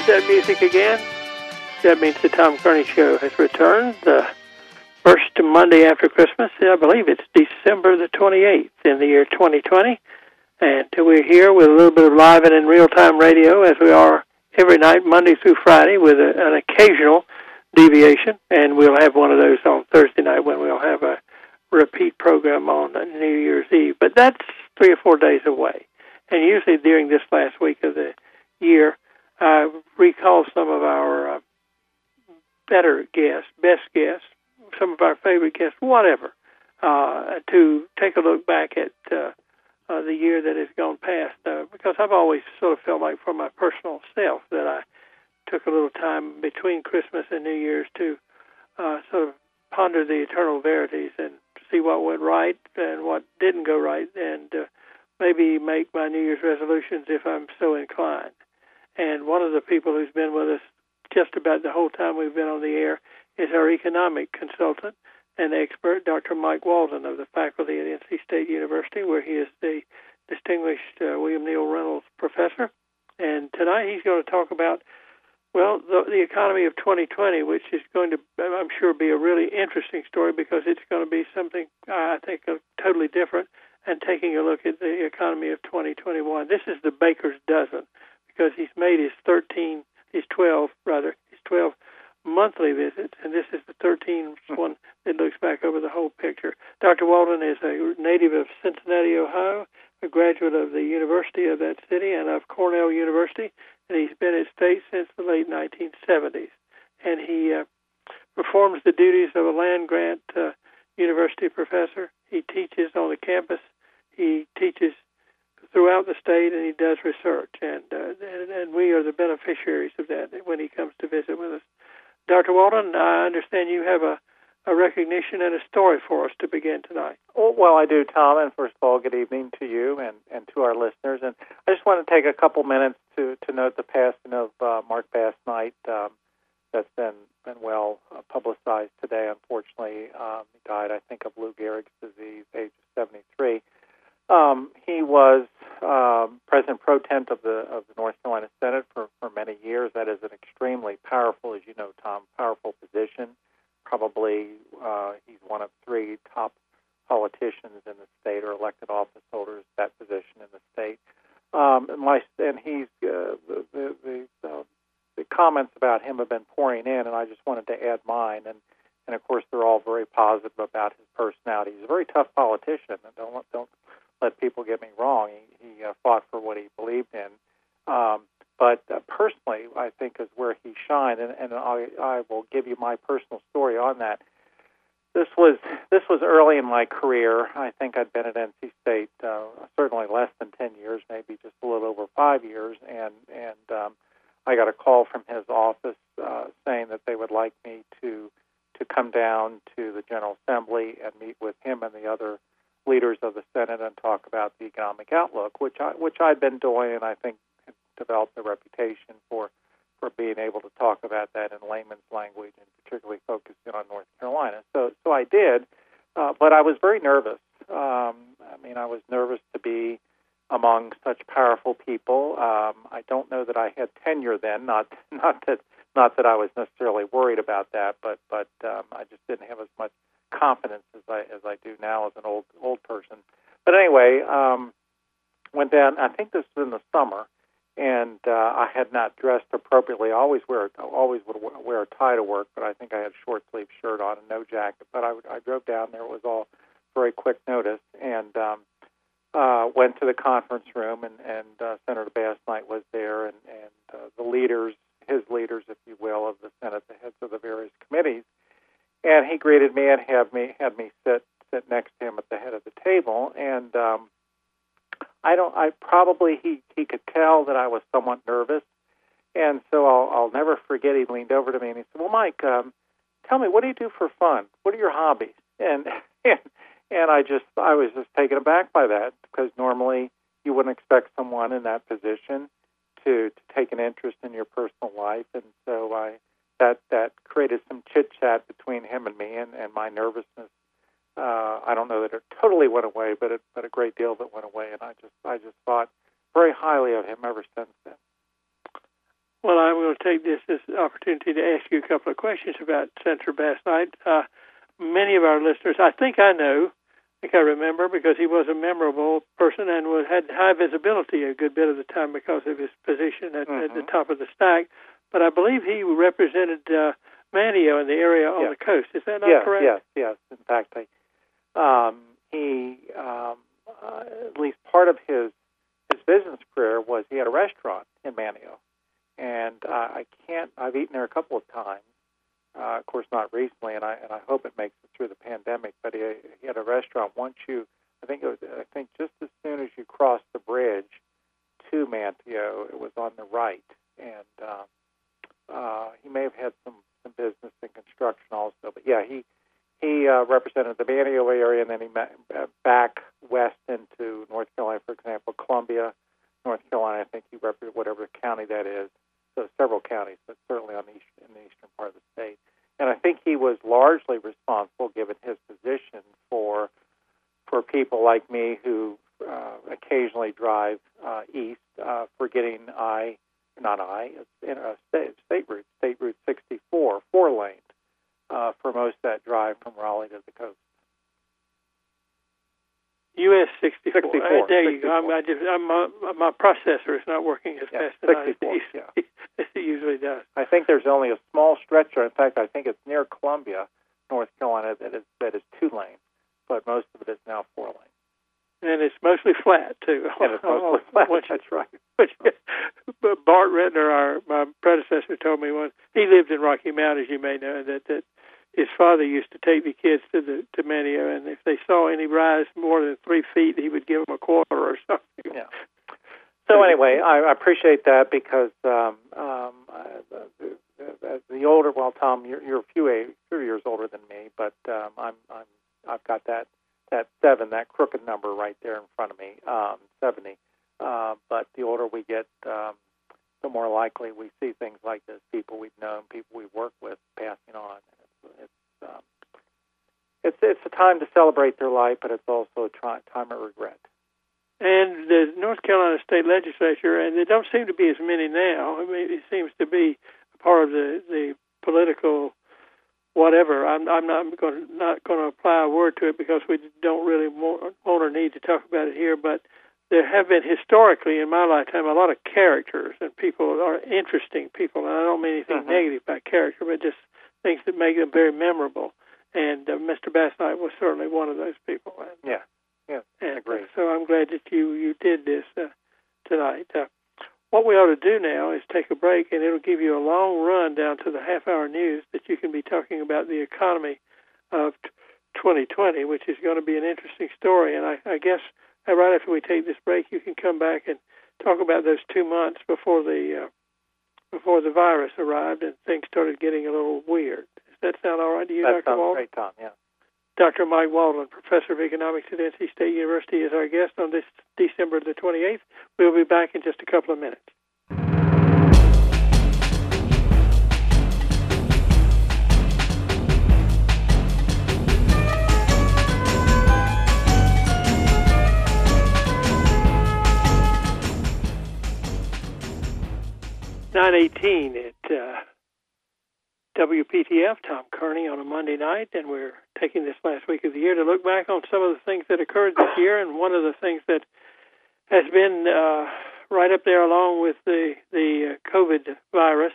There's that music again. That means the Tom Kearney Show has returned. The first Monday after Christmas, I believe it's December the 28th in the year 2020. And we're here with a little bit of live and in real time radio as we are every night, Monday through Friday, with a, an occasional deviation. And we'll have one of those on Thursday night when we'll have a repeat program on New Year's Eve. But that's three or four days away. And usually during this last week of the year, I recall some of our uh, better guests, best guests, some of our favorite guests, whatever, uh, to take a look back at uh, uh, the year that has gone past. Uh, because I've always sort of felt like, for my personal self, that I took a little time between Christmas and New Year's to uh, sort of ponder the eternal verities and see what went right and what didn't go right, and uh, maybe make my New Year's resolutions if I'm so inclined. And one of the people who's been with us just about the whole time we've been on the air is our economic consultant and expert, Dr. Mike Walden of the faculty at NC State University, where he is the distinguished uh, William Neal Reynolds Professor. And tonight he's going to talk about, well, the, the economy of 2020, which is going to, I'm sure, be a really interesting story because it's going to be something I think uh, totally different and taking a look at the economy of 2021. This is the baker's dozen because he's made his 13, his 12 rather, his 12 monthly visits, and this is the 13th hmm. one that looks back over the whole picture. Dr. Walden is a native of Cincinnati, Ohio, a graduate of the University of that city and of Cornell University, and he's been at State since the late 1970s. And he uh, performs the duties of a land grant uh, university professor. He teaches on the campus he teaches throughout the state and he does research and, uh, and and we are the beneficiaries of that when he comes to visit with us. Dr. Walden, I understand you have a, a recognition and a story for us to begin tonight. Oh, well, I do, Tom. And first of all, good evening to you and, and to our listeners. And I just want to take a couple minutes to, to note the passing of uh, Mark Bass Knight. Um, that's been been well uh, publicized today. Unfortunately, um, he died, I think, of Lou Gehrig's disease, age 73. Um, he was um, president pro tem of the of the North Carolina Senate for, for many years. That is an extremely powerful, as you know, Tom, powerful position. Probably uh, he's one of three top politicians in the state or elected office holders that position in the state. Um, and, my, and he's uh, the the, the, uh, the comments about him have been pouring in, and I just wanted to add mine. And and of course, they're all very positive about his personality. He's a very tough politician, and don't don't let people get me wrong. He, he uh, fought for what he believed in. Um, but uh, personally, I think is where he shined, and, and I, I will give you my personal story on that. This was this was early in my career. I think I'd been at NC State uh, certainly less than ten years, maybe just a little over five years, and and um, I got a call from his office uh, saying that they would like me to to come down to the General Assembly and meet with him and the other leaders of the Senate and talk about the economic outlook, which I which I'd been doing, and I think developed a reputation for for being able to talk about that in layman's language, and particularly focusing on North Carolina. So so I did, uh, but I was very nervous. Um, I mean, I was nervous to be among such powerful people. Um, I don't know that I had tenure then. Not not that not that I was necessarily worried about that, but but um, I just didn't have as much confidence as I as I do now as an old old person. But anyway, um, went down. I think this was in the summer, and uh, I had not dressed appropriately. I always wear always would wear a tie to work, but I think I had a short sleeve shirt on and no jacket. But I, I drove down there. It was all very quick notice, and um, uh, went to the conference room, and, and uh, Senator Bass Knight was there, and, and uh, the leaders, his leaders, if you will, of the Senate, the heads of the various committees and he greeted me and had me had me sit sit next to him at the head of the table. And um I don't I probably he he could tell that I was somewhat nervous. And so I'll I'll never forget he leaned over to me and he said well Mike um tell me what do you do for fun? What are your hobbies? And and and I just I was just taken aback by that because normally you wouldn't expect someone in that position to to take an interest in your personal life. And so I that that created some chit chat between him and me, and, and my nervousness. Uh, I don't know that it totally went away, but it, but a great deal of it went away, and I just I just thought very highly of him ever since then. Well, going to take this as an opportunity to ask you a couple of questions about Senator Basnight. Uh, many of our listeners, I think I know, I think I remember because he was a memorable person and was, had high visibility a good bit of the time because of his position at, mm-hmm. at the top of the stack. But I believe he represented uh, Manteo in the area on the coast. Is that not yes, correct? Yes, yes. In fact, I, um, he um, uh, at least part of his his business career was he had a restaurant in Manteo, and uh, I can't. I've eaten there a couple of times. Uh, of course, not recently, and I and I hope it makes it through the pandemic. But he, he had a restaurant once you, I think it was, I think just as soon as you cross the bridge to Manteo, it was on the right, and uh, uh, he may have had some some business and construction also. But yeah, he he uh, represented the Manteo area, and then he met, uh, back west into North Carolina, for example, Columbia, North Carolina. I think he represented whatever county that is. So several counties, but certainly on the east, in the eastern part of the state. And I think he was largely responsible, given his position, for for people like me who uh, occasionally drive uh, east uh, for getting I, not I, it's in a state, state route, state route 64, four lane, uh, for most of that drive from Raleigh to the coast. US 64. 64. Uh, there 64. you go. I'm, I just, I'm, uh, my processor is not working as Yeah, fast as it, yeah. it usually does. I think there's only a small stretch, or in fact, I think it's near Columbia, North Carolina, that is that is two lane, but most of it is now four lane. And it's mostly flat too. And it's mostly flat. Once you- That's right. but Bart Redner, our my predecessor, told me when he lived in Rocky Mount, as you may know, that that his father used to take the kids to the to Manteo, and if they saw any rise more than three feet, he would give them a quarter or something. Yeah. So anyway, I, appreciate that because um, um, uh, the, the, the older, well, Tom, you're, you're a few, a, few years older than me, but um, I'm, I'm, I've got that that seven, that crooked number right there in front of me, um, seventy. Uh, but the older we get, um, the more likely we see things like this. People we've known, people we've worked with, passing on. It's, it's, um, it's it's a time to celebrate their life, but it's also a try, time of regret. And the North Carolina State Legislature, and there don't seem to be as many now. I mean, it seems to be part of the the political whatever. I'm I'm not going to, not going to apply a word to it because we don't really want, want or need to talk about it here. But there have been historically in my lifetime a lot of characters and people are interesting people, and I don't mean anything Mhm. negative by character, but just things that make them very memorable. And uh, Mr. Basnight was certainly one of those people. And, Yeah, yeah, and, uh, agree. so I'm glad that you you did this uh, tonight. Uh, what we ought to do now is take a break, and it'll give you a long run down to the half-hour news that you can be talking about the economy of 2020, which is going to be an interesting story. And I, I guess uh, right after we take this break, you can come back and talk about those two months before the uh, before the virus arrived and things started getting a little weird. Does that sound all right to you, that Dr. sounds Walden? great, Tom. Yeah. Dr. Mike Walden, professor of economics at NC State University, is our guest on this December the 28th. We'll be back in just a couple of minutes. Nine eighteen at uh, WPTF, Tom Kearney on a Monday night, and we're taking this last week of the year to look back on some of the things that occurred this year. And one of the things that has been uh, right up there, along with the the uh, COVID virus,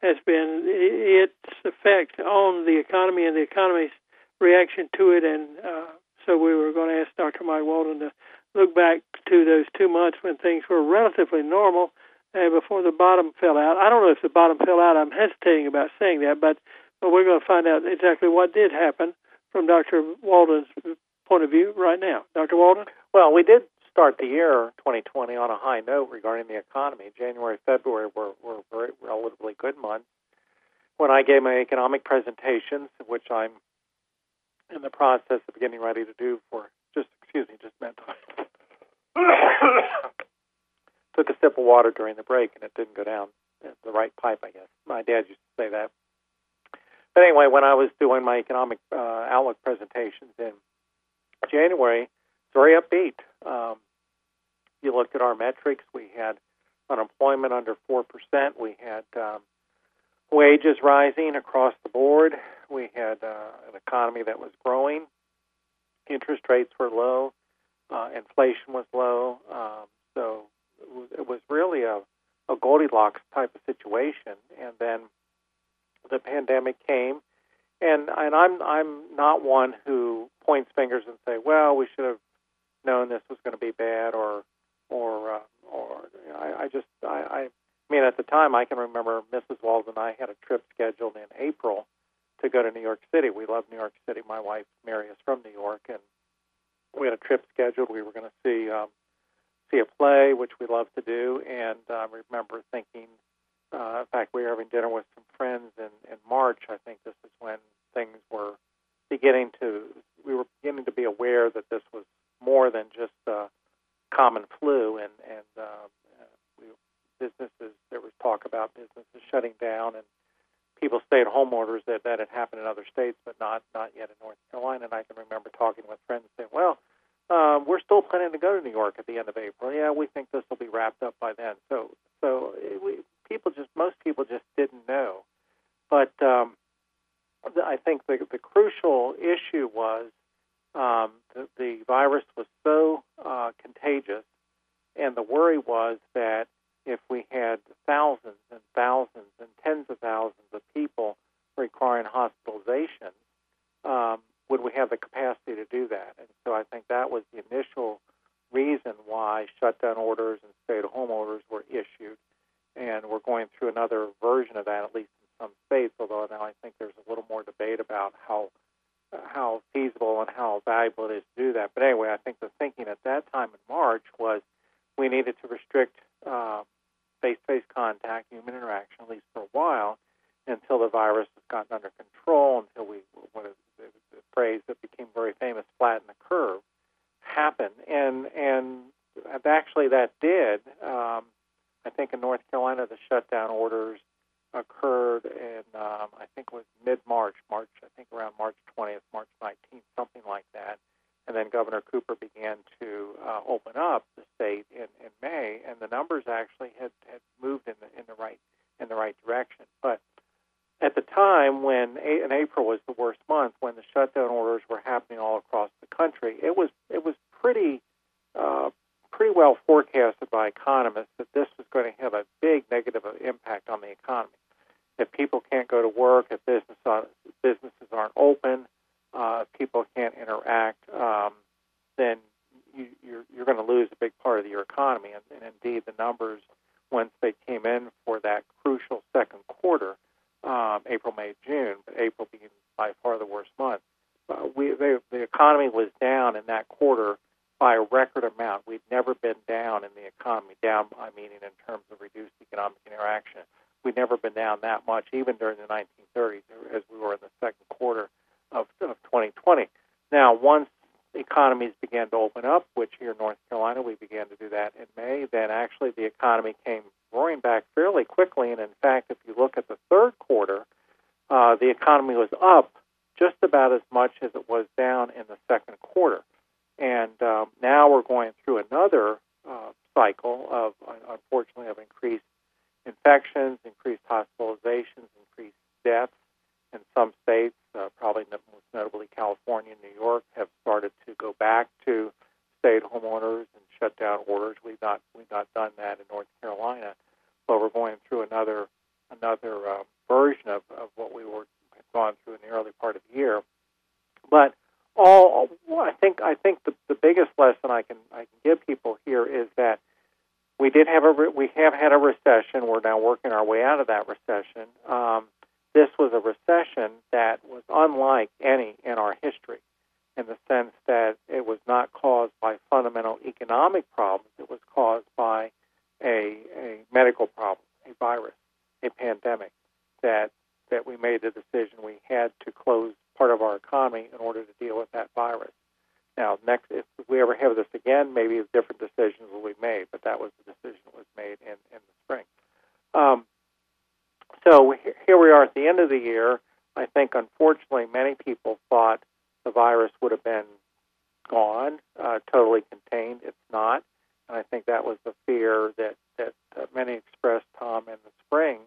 has been its effect on the economy and the economy's reaction to it. And uh, so we were going to ask Dr. Mike Walden to look back to those two months when things were relatively normal uh, before the bottom fell out. I don't know if the bottom fell out. I'm hesitating about saying that, but, but we're going to find out exactly what did happen from Dr. Walden's point of view right now. Dr. Walden? Well, we did start the year 2020 on a high note regarding the economy. January, February were, were very relatively good months. When I gave my economic presentations, which I'm in the process of getting ready to do for just excuse me, just meant took a sip of water during the break and it didn't go down the right pipe, I guess. My dad used to say that. But anyway, when I was doing my economic uh, outlook presentations in January, very upbeat. Um, you looked at our metrics, we had unemployment under 4%. We had um, wages rising across the board. We had uh, an economy that was growing. Interest rates were low. Uh, inflation was low. Um, so it was, really a, a Goldilocks type of situation. And then the pandemic came. And and I'm I'm not one who points fingers and say, well, we should have known this was going to be bad, or or uh, or you know, I, I just I, I mean at the time I can remember Mrs. Walls and I had a trip scheduled in April to go to New York City. We love New York City. My wife Mary is from New York, and we had a trip scheduled. We were going to see um, see a play, which we love to do, and I remember thinking. Uh, in fact, we were having dinner with some friends in, in March. I think this is when things were beginning to. We were beginning to be aware that this was more than just uh, common flu, and and uh, we, businesses. There was talk about businesses shutting down and people stay-at-home orders that that had happened in other states, but not not yet in North Carolina. And I can remember talking with friends saying, "Well, um, we're still planning to go to New York at the end of April. Yeah, we think this will be wrapped up by then." So so it, we, people just most people just didn't know. But um, I think the the crucial issue was um, the, the virus was so uh, contagious, and the worry was that if we had thousands and thousands and tens of thousands of people requiring hospitalization, um, would we have the capacity to do that? And so I think that was the initial reason why shutdown orders and stay-at-home orders were issued. And we're going through another version of that, at least in some states, although now I think there's a little more debate about how how feasible and how valuable it is to do that. But anyway, I think the thinking at that time in March was we needed to restrict uh, face-to-face contact, human interaction, at least for a while, until the virus has gotten under control, until we, the, the phrase that became very famous, flatten the curve, happen. And and actually that did. Um, I think in North Carolina, the shutdown orders occurred in um, I think it was mid March, March I think around March 20th, March 19th, something like that. And then Governor Cooper began to uh, open up the state in, in May, and the numbers actually had, had moved in the in the right in the right direction. But at the time when in April was the worst month, when the shutdown orders were happening all across the country, it was it was pretty uh, pretty well forecasted by economists that this was going to have a big negative impact on the economy. If people can't go to work, if business uh, businesses aren't open, uh, people can't interact, um, then you, you're, you're going to lose a big part of your economy. And, and indeed, the numbers, once they came in for that crucial second quarter, um, April, May, June, but April being by far the worst month, uh, we, they, the economy was down in that quarter by a record amount. We've never been down in the economy, down, I mean, in terms of reduced economic interaction. We've never been down that much, even during the 1930s, as we were in the second quarter of, of 2020. Now, once economies began to open up, which here in North Carolina we began to do that in May, then actually the economy came roaring back fairly quickly. And in fact, if you look at the third quarter, uh, the economy was up just about as much as it was down in the second quarter. And um, now we're going through another uh, cycle of, unfortunately, of increased infections, increased hospitalizations, increased deaths in some states, uh, probably most notably California and New York, have started to go back to stay-at-home orders and shutdown orders. We've not we've not done that in North Carolina, but we're going through another another uh, version of, of what we were gone through in the early part of the year. But all I think I think the, the biggest lesson I can I can give people here is that we did have a we have had a recession. We're now working our way out of that recession. Um, this was a recession that was unlike any in our history, in the sense that it was not caused by fundamental economic problems. It was caused by a, a medical problem, a virus, a pandemic that that we made the decision we had to close part of our economy in order to deal with that virus. Now, next, if we ever have this again, maybe different decisions will be made, but that was the decision that was made in, in the spring. Um, so here we are at the end of the year. I think, unfortunately, many people thought the virus would have been gone, uh, totally contained. It's not. And I think that was the fear that that uh, many expressed, Tom, in the spring,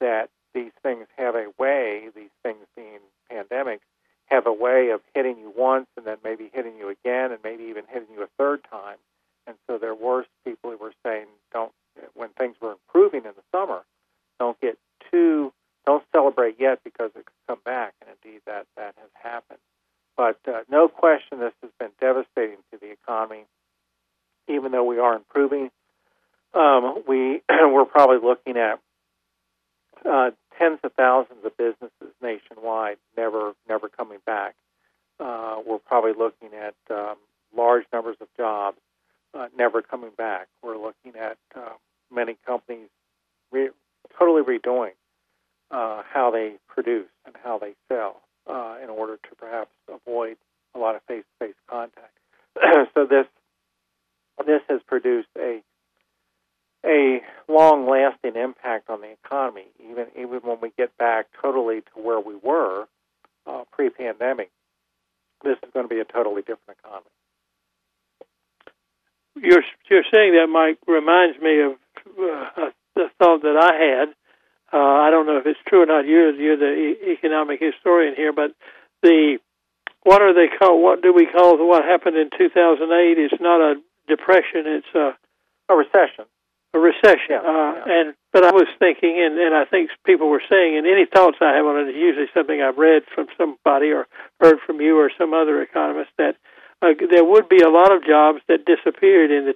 that these things have a way, these things being pandemics, have a way of hitting you once and then maybe hitting you again and maybe even hitting you a third time. And so there were people who were saying, don't, when things were improving in the summer, don't get too, don't celebrate yet because it could come back. And indeed, that that has happened. But uh, no question, this has been devastating to the economy. Even though we are improving, um, we we're probably looking at uh, tens of thousands of businesses nationwide never never coming back. Uh, we're probably looking at um, large numbers of jobs uh, never coming back. We're looking at uh, many companies re- totally redoing uh, how they produce and how they sell uh, in order to perhaps avoid a lot of face-to-face contact. so this this has produced a a long-lasting impact on the economy, even even when we get back totally to where we were uh, pre-pandemic. This is going to be a totally different economy. You're you're saying that, Mike, reminds me of uh, the thought that I had. Uh, I don't know if it's true or not. You're you're the e- economic historian here, but the what are they called? What do we call what happened in 2008? It's not a depression. It's a a recession a recession. Yeah, uh, yeah. And but I was thinking, and, and I think people were saying, and any thoughts I have on it is usually something I've read from somebody or heard from you or some other economist that uh, there would be a lot of jobs that disappeared in the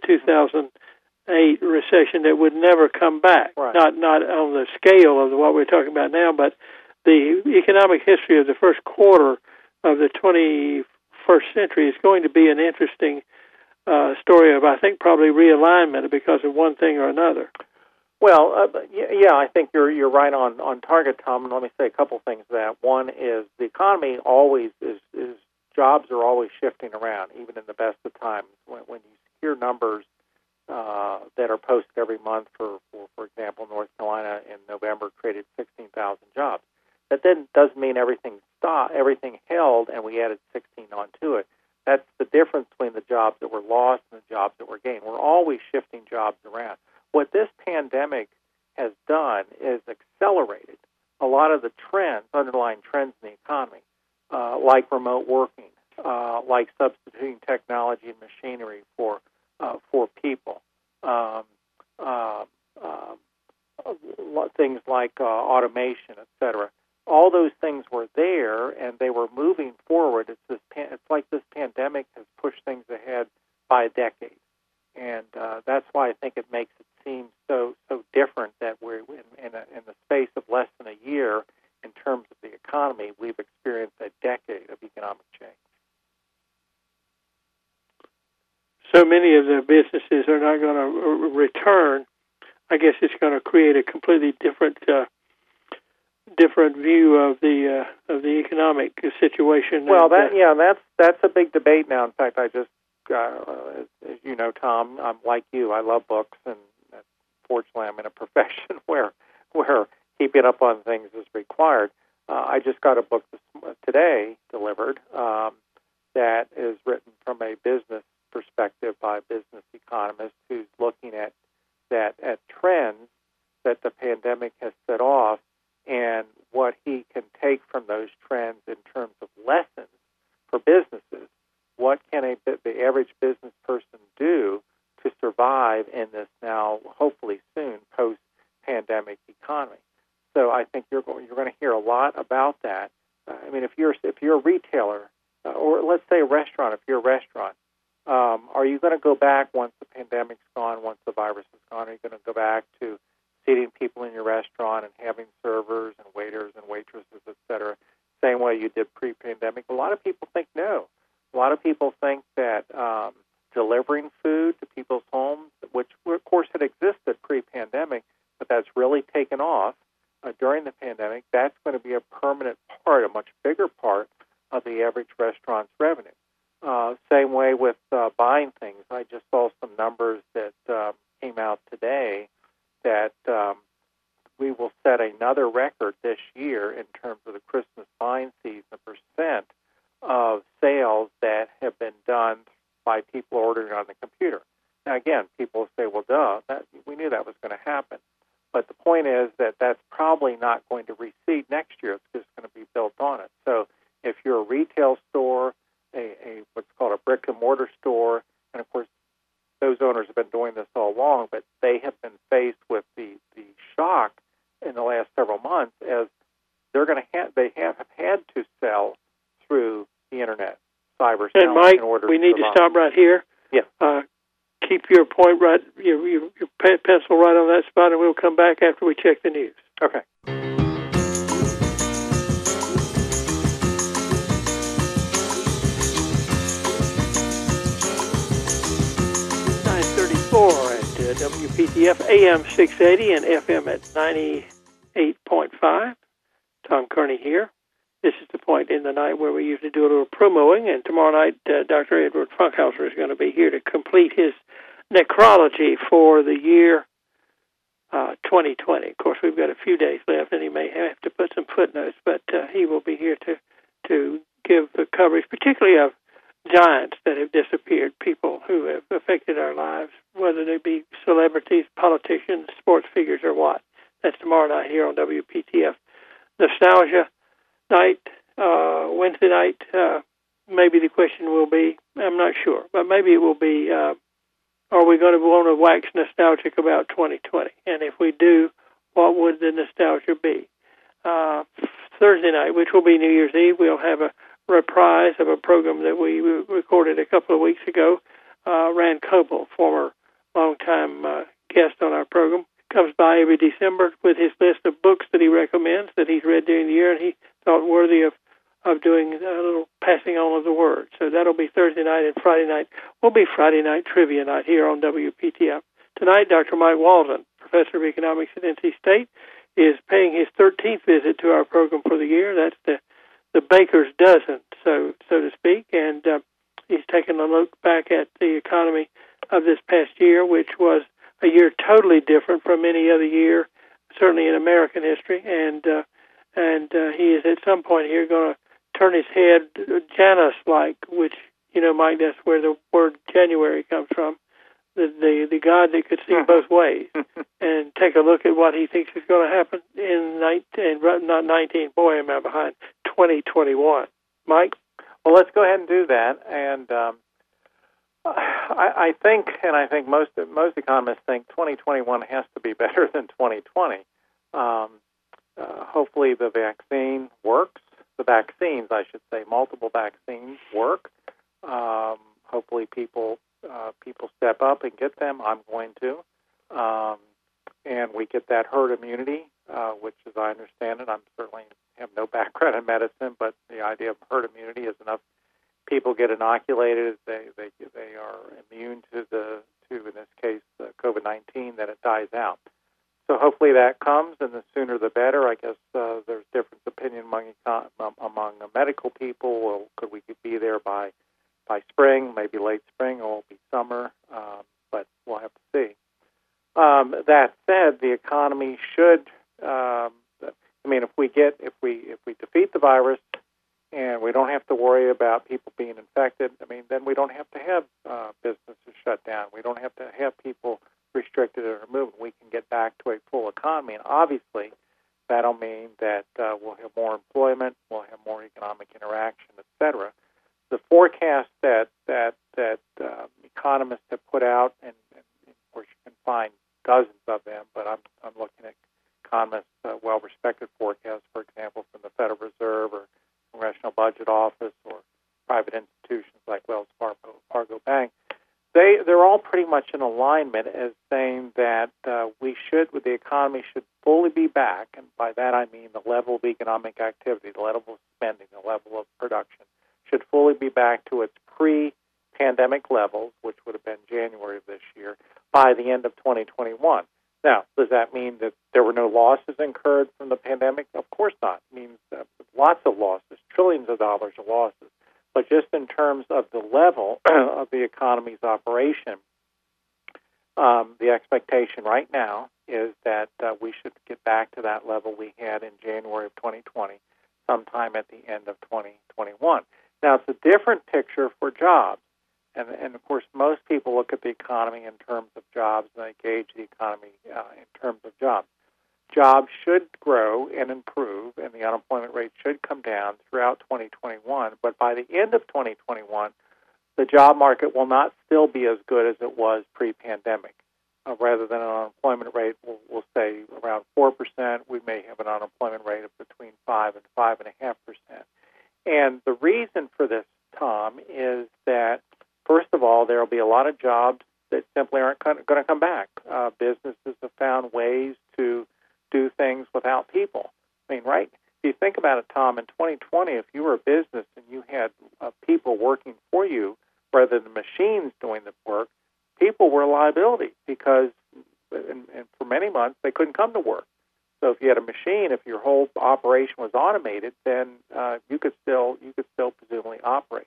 2008 recession that would never come back. Right. Not not on the scale of what we're talking about now, but the economic history of the first quarter of the 21st century is going to be an interesting uh, story of, I think, probably realignment because of one thing or another. Well, uh, yeah, I think you're you're right on on target, Tom. And let me say a couple things to that. One is the economy always is is jobs are always shifting around, even in the best of times. When when you hear numbers uh, that are posted every month for, for for example, North Carolina in November created 16,000 jobs. That then doesn't mean everything stopped, everything held, and we added 16 onto it. That's the difference between the jobs that were lost and the jobs that were gained. We're always shifting jobs around. What this pandemic has done is accelerated a lot of the trends, underlying trends in the economy, uh, like remote working, uh, like substituting technology and machinery for uh, for people, um, uh, uh, things like uh, automation, et cetera all those things were there and they were moving forward. It's this pan- it's like this pandemic has pushed things ahead by a decade, and uh, that's why I think it makes it seem so so different that we're in in, a, in the space of less than a year in terms of the economy. We've experienced a decade of economic change. So many of the businesses are not going to return. I guess it's going to create a completely different. Uh, different view of the uh, of the economic situation. Well, and, that uh, yeah, that's that's a big debate now. In fact, I just uh, as, as you know, Tom, I'm like you. I love books, and uh, fortunately, I'm in a profession where where keeping up on things is required. Uh, I just got a book this, today delivered um, that is written from a business perspective by a business economist who's looking at that at trends that the pandemic has set off and what he can take from those trends in terms of lessons for businesses. What can a the average business person do to survive in this now, hopefully soon, post-pandemic economy? So I think you're going you're going to hear a lot about that. Uh, I mean, if you're if you're a retailer, uh, or let's say a restaurant, if you're a restaurant, um, are you going to go back once the pandemic's gone, once the virus is gone? Are you going to go back to seating people in your restaurant and having servers and waiters and waitresses, et cetera, same way you did pre-pandemic. A lot of people think no. A lot of people think that um, delivering food to people's homes, which of course had existed pre-pandemic, but that's really taken off uh, during the pandemic. That's going to be a permanent part, a much bigger part of the average restaurant's revenue. Uh, same way with uh, buying things. I just saw some numbers that um, came out today that um, we will set another record this year in terms of the Christmas buying season, percent of sales that have been done by people ordering on the computer. Now, again, people say, well, duh, that, we knew that was going to happen. But the point is that that's probably not going to recede next year. It's just going to be built on it. So if you're a retail store, a, a what's called a brick and mortar store, and of course those owners have been doing this all along, but they have been faced with the, the shock in the last several months as they're going to have they have had to sell through the internet, cyber. And Mike, in order we need to, survive. stop right here. Yeah. Uh, keep your point right, your, your, your pencil right on that spot, and we'll come back after we check the news. Okay. WPTF AM six eighty and FM at ninety-eight point five. Tom Kearney here. This is the point in the night where we usually do a little promoing, and tomorrow night uh, Dr. Edward Funkhauser is going to be here to complete his necrology for the year uh, 2020. Of course, we've got a few days left, and he may have to put some footnotes, but uh, he will be here to to give the coverage, particularly of giants that have disappeared, people who have affected our lives, whether they be celebrities, politicians, sports figures, or what. That's tomorrow night here on WPTF. Nostalgia night, uh, Wednesday night. Uh, maybe the question will be, I'm not sure, but maybe it will be, uh, are we going to want to wax nostalgic about 2020? And if we do, what would the nostalgia be? Uh, Thursday night, which will be New Year's Eve, we'll have a reprise of a program that we recorded a couple of weeks ago. Uh, Ran Coble, former longtime uh, guest on our program, comes by every December with his list of books that he recommends that he's read during the year, and he thought worthy of of doing a little passing on of the word. So that'll be Thursday night and Friday night. Will be Friday night trivia night here on WPTF. Tonight, Dr. Mike Walden, professor of economics at NC State, is paying his 13th visit to our program for the year. That's the the baker's dozen, so so to speak, and uh, he's taking a look back at the economy of this past year, which was a year totally different from any other year, certainly in American history, and uh, and uh, he is at some point here going to turn his head Janus-like, which you know, Mike, that's where the word January comes from, the the, the God that could see both ways, and take a look at what he thinks is going to happen in nineteen, not nineteen. Boy, am I behind. Twenty twenty one. Mike. Well, let's go ahead and do that. And um, I, I think, and I think most most economists think 2021 has to be better than 2020. Um, uh, hopefully, the vaccine works. The vaccines, I should say, multiple vaccines work. Um, hopefully, people uh, people step up and get them. I'm going to, um, and we get that herd immunity, uh, which, as I understand it, I'm certainly have no background in medicine, but the idea of herd immunity is enough people get inoculated, they they they are immune to the to in this case uh, COVID nineteen, that it dies out. So hopefully that comes, and the sooner the better. I guess uh, there's different opinion among econ- um, among medical people. Well, could we be there by by spring, maybe late spring, or it'll be summer? Um, but we'll have to see. Um, that said, the economy should. Um, I mean, if we get if we if we defeat the virus and we don't have to worry about people being infected, I mean, then we don't have to have uh, businesses shut down. We don't have to have people restricted or moving. We can get back to a full economy, and obviously, that'll mean that uh, we'll have more employment, we'll have more economic interaction, et cetera. The forecast that that that uh, economists have put out, and, and of course you can find dozens of them, but I'm I'm looking at economists' uh, well-respected forecasts, for example, from the Federal Reserve or Congressional Budget Office or private institutions like Wells Fargo, Fargo Bank. They they're all pretty much in alignment as saying that uh, we should, the economy should fully be back, and by that I mean the level of economic activity, the level of spending, the level of production should fully be back to its pre-pandemic levels, which would have been January of this year, by the end of 2021. Now, does that mean that there were no losses incurred from the pandemic? Of course not. It means uh, lots of losses, trillions of dollars of losses. But just in terms of the level of the economy's operation, um, the expectation right now is that uh, we should get back to that level we had in January of 2020, sometime at the end of 2021. Now, it's a different picture for jobs. And, and of course, most people look at the economy in terms of jobs and they gauge the economy uh, in terms of jobs. Jobs should grow and improve, and the unemployment rate should come down throughout 2021. But by the end of 2021, the job market will not still be as good as it was pre-pandemic. Uh, rather than an unemployment rate, we'll, we'll say around four percent. We may have an unemployment rate of between five and five and a half percent. And the reason for this, Tom, is that first of all, there will be a lot of jobs that simply aren't going to come back. Uh, businesses have found ways to do things without people. I mean, right? If you think about it, Tom, in 2020, if you were a business and you had uh, people working for you rather than machines doing the work, people were a liability because, and, and for many months, they couldn't come to work. So if you had a machine, if your whole operation was automated, then uh, you could still you could still presumably operate.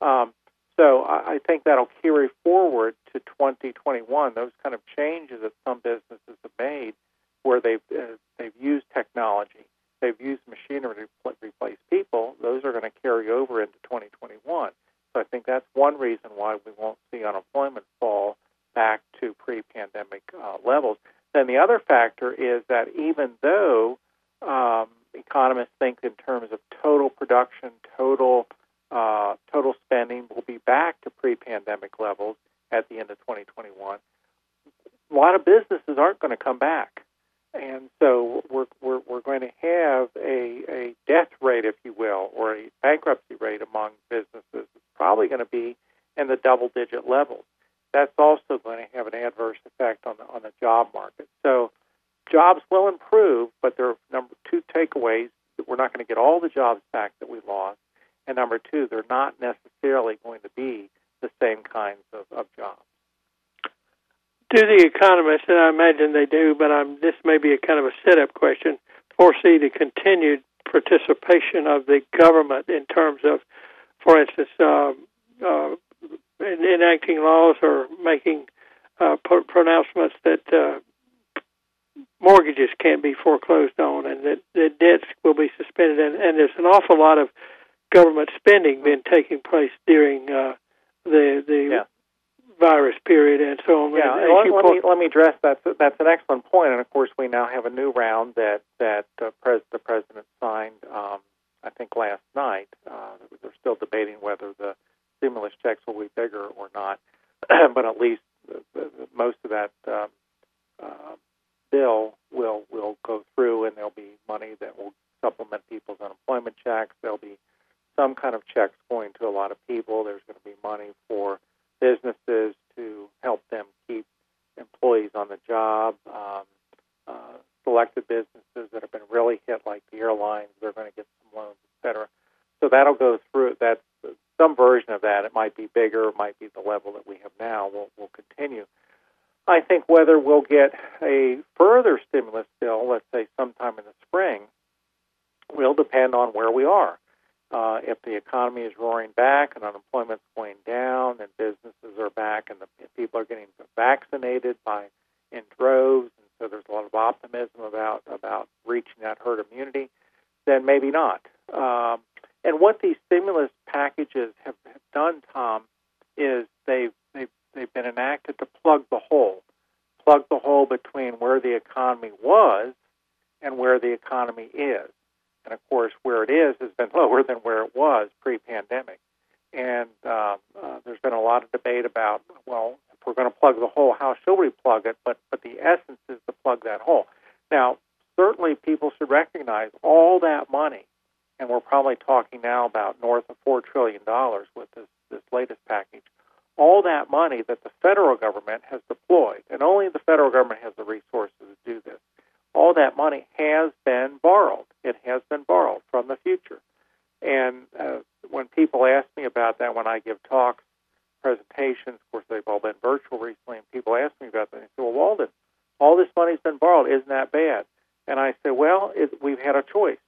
Um, so I, I think that'll carry forward to 2021. Those kind of changes that some businesses have made, where they've uh, they've used technology, they've used machinery to replace people. Those are going to carry over into 2021. So I think that's one reason why we won't see unemployment pre-pandemic uh, levels. Then the other factor is that even though um, economists think in terms of total production, total uh, total spending will be back to pre-pandemic levels at the end of 2021, a lot of businesses aren't going to come back, and so we're we're, we're going to have a, a death rate, if you will, or a bankruptcy rate among businesses. It's probably going to be in the double-digit levels that's also going to have an adverse effect on the on the job market. So jobs will improve, but there are number takeaways that we're not going to get all the jobs back that we lost, and number two, they're not necessarily going to be the same kinds of, of jobs. Do the economists, and I imagine they do, but I'm, this may be a kind of a setup question, foresee the continued participation of the government in terms of, for instance, uh, uh, enacting laws or making uh, pronouncements that uh, mortgages can't be foreclosed on debts will be suspended. And, and there's an awful lot of government spending been taking place during uh, the the yeah. virus period and so on. Yeah, and let, let me let me address that. That's an excellent point. and of course we now have a new round that that uh, pres- the president signed. Um, I think last night. Uh, they're still debating whether the stimulus checks will be bigger or not, but at least the, the, most of that um, uh, bill will will go through, and there'll be money that will supplement people's unemployment checks. There'll be some kind of checks going to a lot of people. There's going to be money for businesses to help them keep employees on the job. Um, uh, selected businesses that have been really hit, like the airlines, they're going to get some loans, et cetera. So that'll go through. That's some version of that. It might be bigger, it might be the level that we have now. Will will continue. I think whether we'll get a further stimulus bill, let's say sometime in the spring, will depend on where we are. Uh, if the economy is roaring back and unemployment's going down and businesses are back and the people are getting vaccinated by in droves, and so there's a lot of optimism about about reaching that herd immunity, then maybe not. Um, and what these stimulus packages have, have done, Tom, is they've, they've, they've been enacted to plug the hole, plug the hole between where the economy was and where the economy is. And of course, where it is has been lower than where it was pre pandemic. And uh, uh, there's been a lot of debate about, well, if we're going to plug the hole, how should we plug it? But, but the essence is to plug that hole. Now, certainly people should recognize all that money and we're probably talking now about north of $4 trillion with this, this latest package. All that money that the federal government has deployed, and only the federal government has the resources to do this, all that money has been borrowed. It has been borrowed from the future. And uh, when people ask me about that, when I give talks, presentations, of course, they've all been virtual recently, and people ask me about that, they say, well, Walden, all this money's been borrowed. Isn't that bad? And I say, well, it, we've had a choice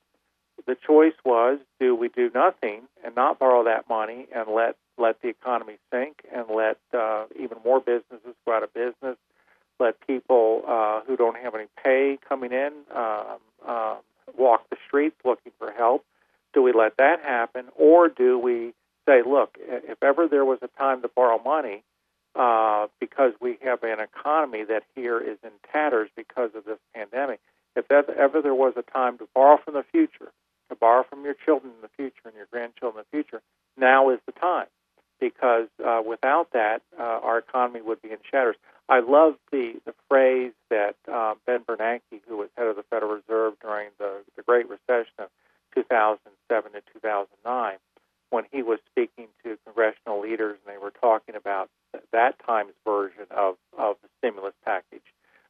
the choice was do we do nothing and not borrow that money and let let the economy sink and let uh, even more businesses go out of business, let people uh, who don't have any pay coming in um, uh, walk the streets looking for help. Do we let that happen, or do we say, look, if ever there was a time to borrow money, uh, because we have an economy that here is in tatters because of this pandemic. If ever there was a time to borrow from the future, to borrow from your children in the future and your grandchildren in the future, now is the time. Because uh, without that, uh, our economy would be in shatters. I love the, the phrase that uh, Ben Bernanke, who was head of the Federal Reserve during the, the Great Recession of 2007 to 2009, when he was speaking to congressional leaders and they were talking about that time's version of, of the stimulus package,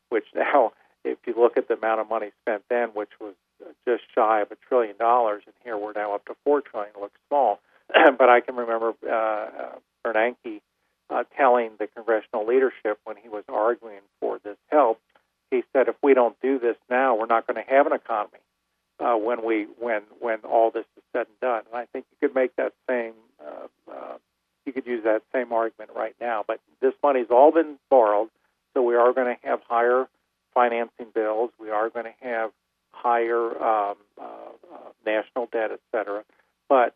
which now, if you look at the amount of money spent then, which was just shy of a trillion dollars, and here we're now up to four trillion, looks small. but I can remember uh, uh, Bernanke uh, telling the congressional leadership when he was arguing for this help, he said, "If we don't do this now, we're not going to have an economy uh, when we when when all this is said and done." And I think you could make that same uh, uh, you could use that same argument right now. But this money's all been borrowed, so we are going to have higher financing bills. We are going to have higher um, uh, uh, national debt, et cetera. But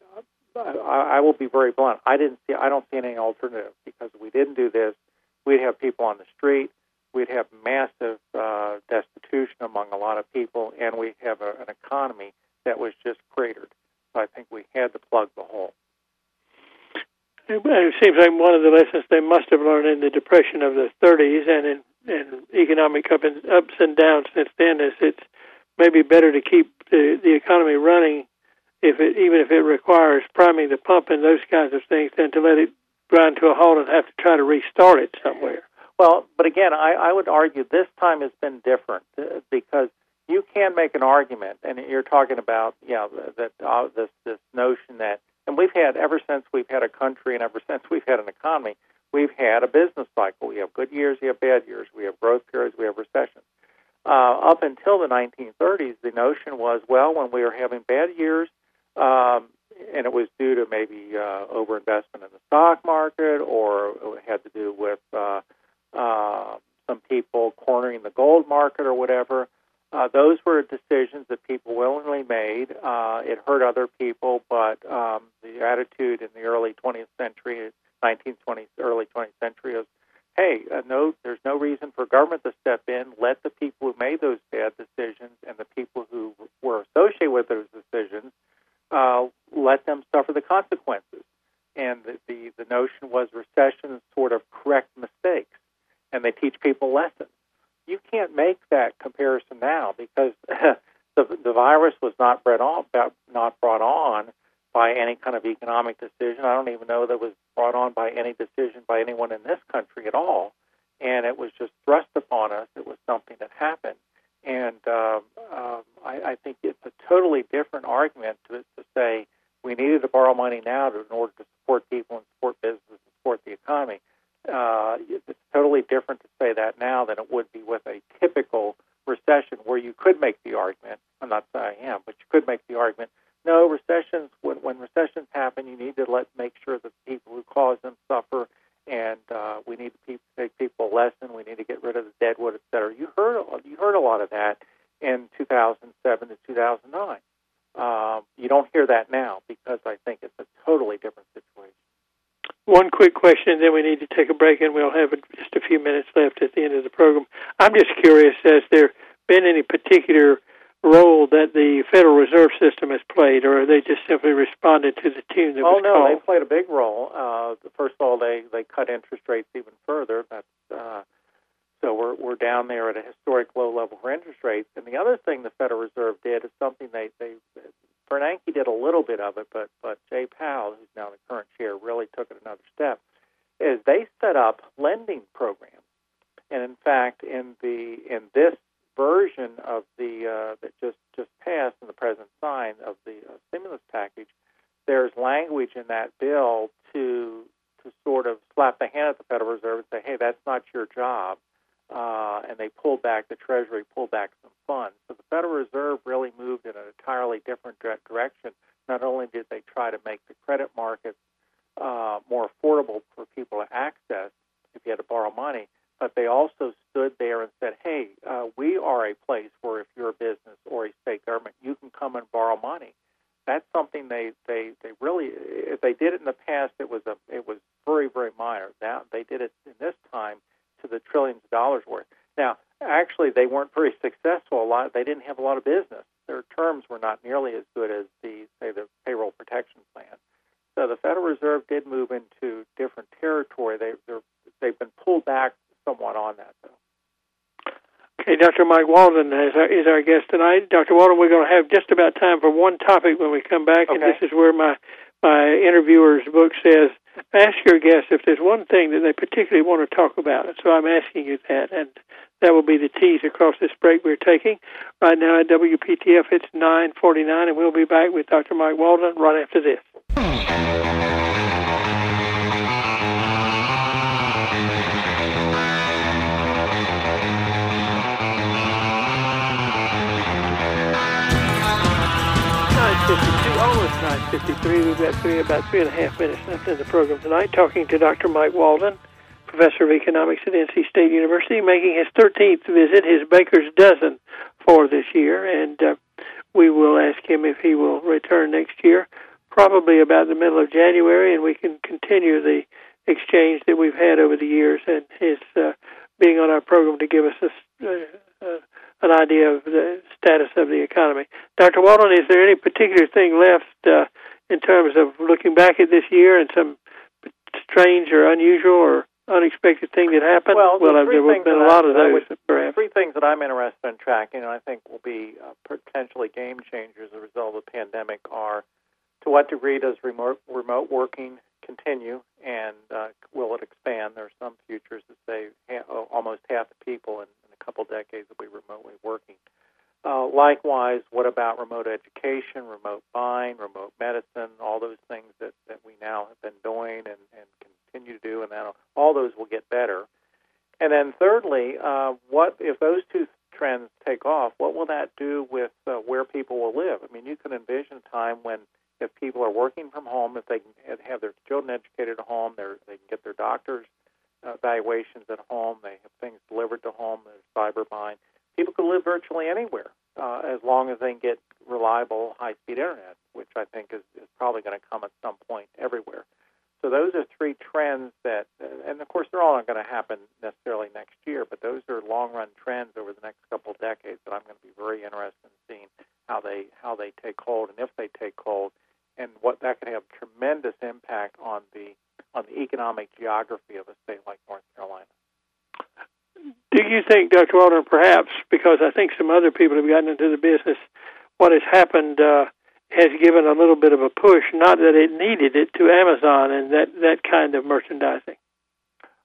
I, I will be very blunt. I didn't see. I don't see any alternative because if we didn't do this, we'd have people on the street. We'd have massive uh, destitution among a lot of people, and we have a, an economy that was just cratered. So I think we had to plug the hole. It seems like one of the lessons they must have learned in the Depression of the 30s and in, in economic up and, ups and downs since then is it's maybe better to keep the, the economy running if it even if it requires priming the pump and those kinds of things, than to let it grind to a halt and have to try to restart it somewhere. Well, but again, I, I would argue this time has been different uh, because you can make an argument, and you're talking about you know that uh, this this notion that, and we've had ever since we've had a country, and ever since we've had an economy, we've had a business cycle. We have good years, we have bad years, we have growth periods, we have recessions. Uh, up until the 1930s, the notion was, well, when we were having bad years, um, and it was due to maybe uh, overinvestment in the stock market, or it had to do with uh, uh, some people cornering the gold market or whatever. Uh, those were decisions that people willingly made. Uh, it hurt other people, but um, the attitude in the early 20th century, 1920s, early 20th century is, hey, uh, no, there's no reason for government to step in. Let the people who made those bad decisions and the people who were associated with those decisions uh, let them suffer the consequences. And the, the, the notion was recessions sort of correct mistakes, and they teach people lessons. You can't make that comparison now because the, the virus was not brought on, not brought on by any kind of economic decision. I don't even know that it was brought on by any decision by anyone in this country at all. And it was just thrust upon us. It was something that happened. And uh, um, I, I think it's a totally different argument to, to say we needed to borrow money now to, in order to support people and support businesses and support the economy. Uh, it's totally different to say that now than it would be with a typical recession where you could make the argument. I'm not saying I am, but you could make the argument. No, recessions. When, when recessions happen, you need to let make sure that the people who cause them suffer and uh, we need to take people a lesson. We need to get rid of the deadwood, et cetera. You heard you heard a lot of that in 2007 to 2009. Um, you don't hear that now because I think it's a totally different. One quick question, and then we need to take a break, and we'll have just a few minutes left at the end of the program. I'm just curious: has there been any particular role that the Federal Reserve System has played, or are they just simply responded to the tune that oh, was no, called? Oh, no, they played a big role. Uh, first of all, they they cut interest rates even further. That's uh, so we're we're down there at a historic low level for interest rates. And the other thing the Federal Reserve did is something they they Bernanke did a little bit of it, but but Jay Powell, who's now the current chair, really took it another step. Is they set up lending programs, and in fact, in the in this version of the uh, that just just passed and the president signed of the uh, stimulus package, there's language in that bill to to sort of slap the hand at the Federal Reserve and say, "Hey, that's not your job," uh, and they pulled back the Treasury, pulled back some funds. So the Federal Reserve really moved in an entirely different direction. Not only did they try to make the credit markets uh, more affordable for people to access if you had to borrow money, but they also stood there and said, "Hey, uh, we are a place where if you're a business or a state government, you can come and borrow money." That's something they they they really if they did it in the past, it was a it was very very minor. Now they did it in this actually they weren't very successful. A lot they didn't have a lot of business. Their terms were not nearly as good as the say the payroll protection plan. So the Federal Reserve did move into different territory. They they're, they've been pulled back somewhat on that though. Okay, Dr. Mike Walden is our, is our guest tonight. Dr. Walden, we're going to have just about time for one topic when we come back, okay. and this is where my my interviewer's book says ask your guests if there's one thing that they particularly want to talk about. And so I'm asking you that, and that will be the tease across this break we're taking. Right now at WPTF, it's 9:49, and we'll be back with Dr. Mike Walden right after this. Almost 9.53. We've got three, about three and a half minutes left in the program tonight, talking to Dr. Mike Walden, professor of economics at NC State University, making his 13th visit, his baker's dozen for this year, and uh, we will ask him if he will return next year, probably about the middle of January, and we can continue the exchange that we've had over the years and his uh, being on our program to give us a, uh, uh, an idea of the status of the economy. Dr. Walden, is there any particular thing left uh, in terms of looking back at this year and some strange or unusual or unexpected thing that happened? Well, well the there have been a lot of those, would, perhaps. Three things that I'm interested in tracking, and I think will be uh, potentially game changers as a result of the pandemic, are to what degree does remote remote working continue, and uh, will it expand? There are some futures that say ha- almost half the people in couple decades will be remotely working. Uh, likewise, what about remote education, remote buying, remote medicine, all those things that, that we now have been doing and, and continue to do, and that all those will get better. And then thirdly, uh, what if those two trends take off? What will that do with uh, where people will live? I mean, you can envision a time when if people are working from home, if they can have their children educated at home, they can get their doctors evaluations at home. They have things delivered to home. There's cyber buying. People can live virtually anywhere uh, as long as they can get reliable, high-speed internet, which I think is, is probably going to come at some point everywhere. So those are three trends that, and of course, they're all not going to happen necessarily next year, but those are long-run trends over the next couple of decades that I'm going to be very interested in seeing how they how they take hold and if they take hold, and what that can have tremendous impact on the on the economic geography of a state like North Carolina. Do you think, Dr. Walden, perhaps because I think some other people have gotten into the business, what has happened uh, has given a little bit of a push, not that it needed it, to Amazon and that, that kind of merchandising?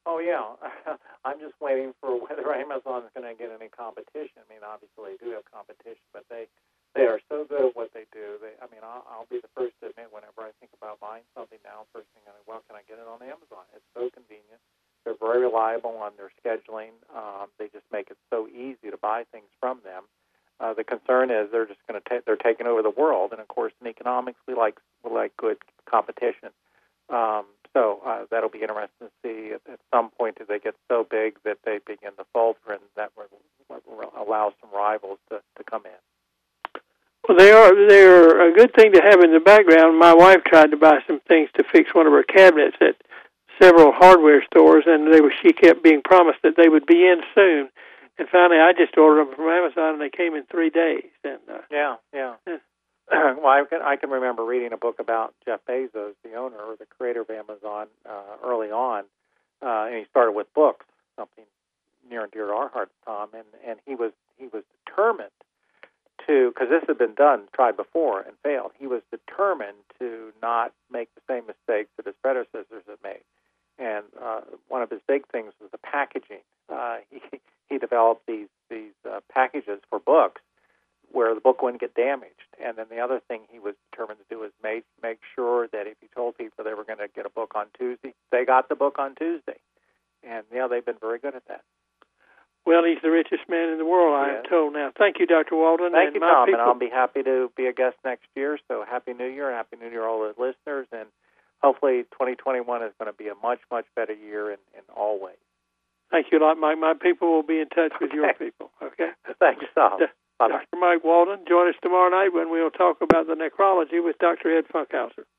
Oh, yeah. I'm just waiting for whether Amazon is going to get any competition. I mean, obviously, they do have competition, but they they are so good at what they do. They, I mean, I'll, I'll be the first to admit whenever I think about buying something now, first thing I think, well, can I get it on Amazon? It's so convenient. They're very reliable on their scheduling. Um, they just make it so easy to buy things from them. Uh, the concern is they're just going to ta- they're taking over the world, and of course, in economics, we like we like good competition. Um, so uh, that'll be interesting to see. At, at some point, do they get so big that they begin to falter, and that will allow some rivals to, to come in. Well, they are they're a good thing to have in the background. My wife tried to buy some things to fix one of her cabinets at several hardware stores, and they were she kept being promised that they would be in soon. And finally, I just ordered them from Amazon, and they came in three days. And uh, yeah, yeah. well, I can I can remember reading a book about Jeff Bezos, the owner or the creator of Amazon, uh, early on, uh, and he started with books, something near and dear to our hearts, Tom. And and he was he was determined to, because this had been done, tried before and failed, he was determined to not make the same mistakes that his predecessors had made. And uh, one of his big things was the packaging. Uh, he, he developed these these uh, packages for books where the book wouldn't get damaged. And then the other thing he was determined to do was make make sure that if he told people they were going to get a book on Tuesday, they got the book on Tuesday. And yeah, they've been very good at that. Well, he's the richest man in the world, I am told now. Thank you, Dr. Walden. Thank and you, Tom, people... and I'll be happy to be a guest next year. So happy New Year, and happy New Year, all the listeners, and hopefully 2021 is going to be a much, much better year in, in all ways. Thank you a lot, Mike. My people will be in touch with your people. Okay. Thanks, Tom. Dr. Mike Walden, join us tomorrow night when we'll talk about the necrology with Dr. Ed Funkhauser.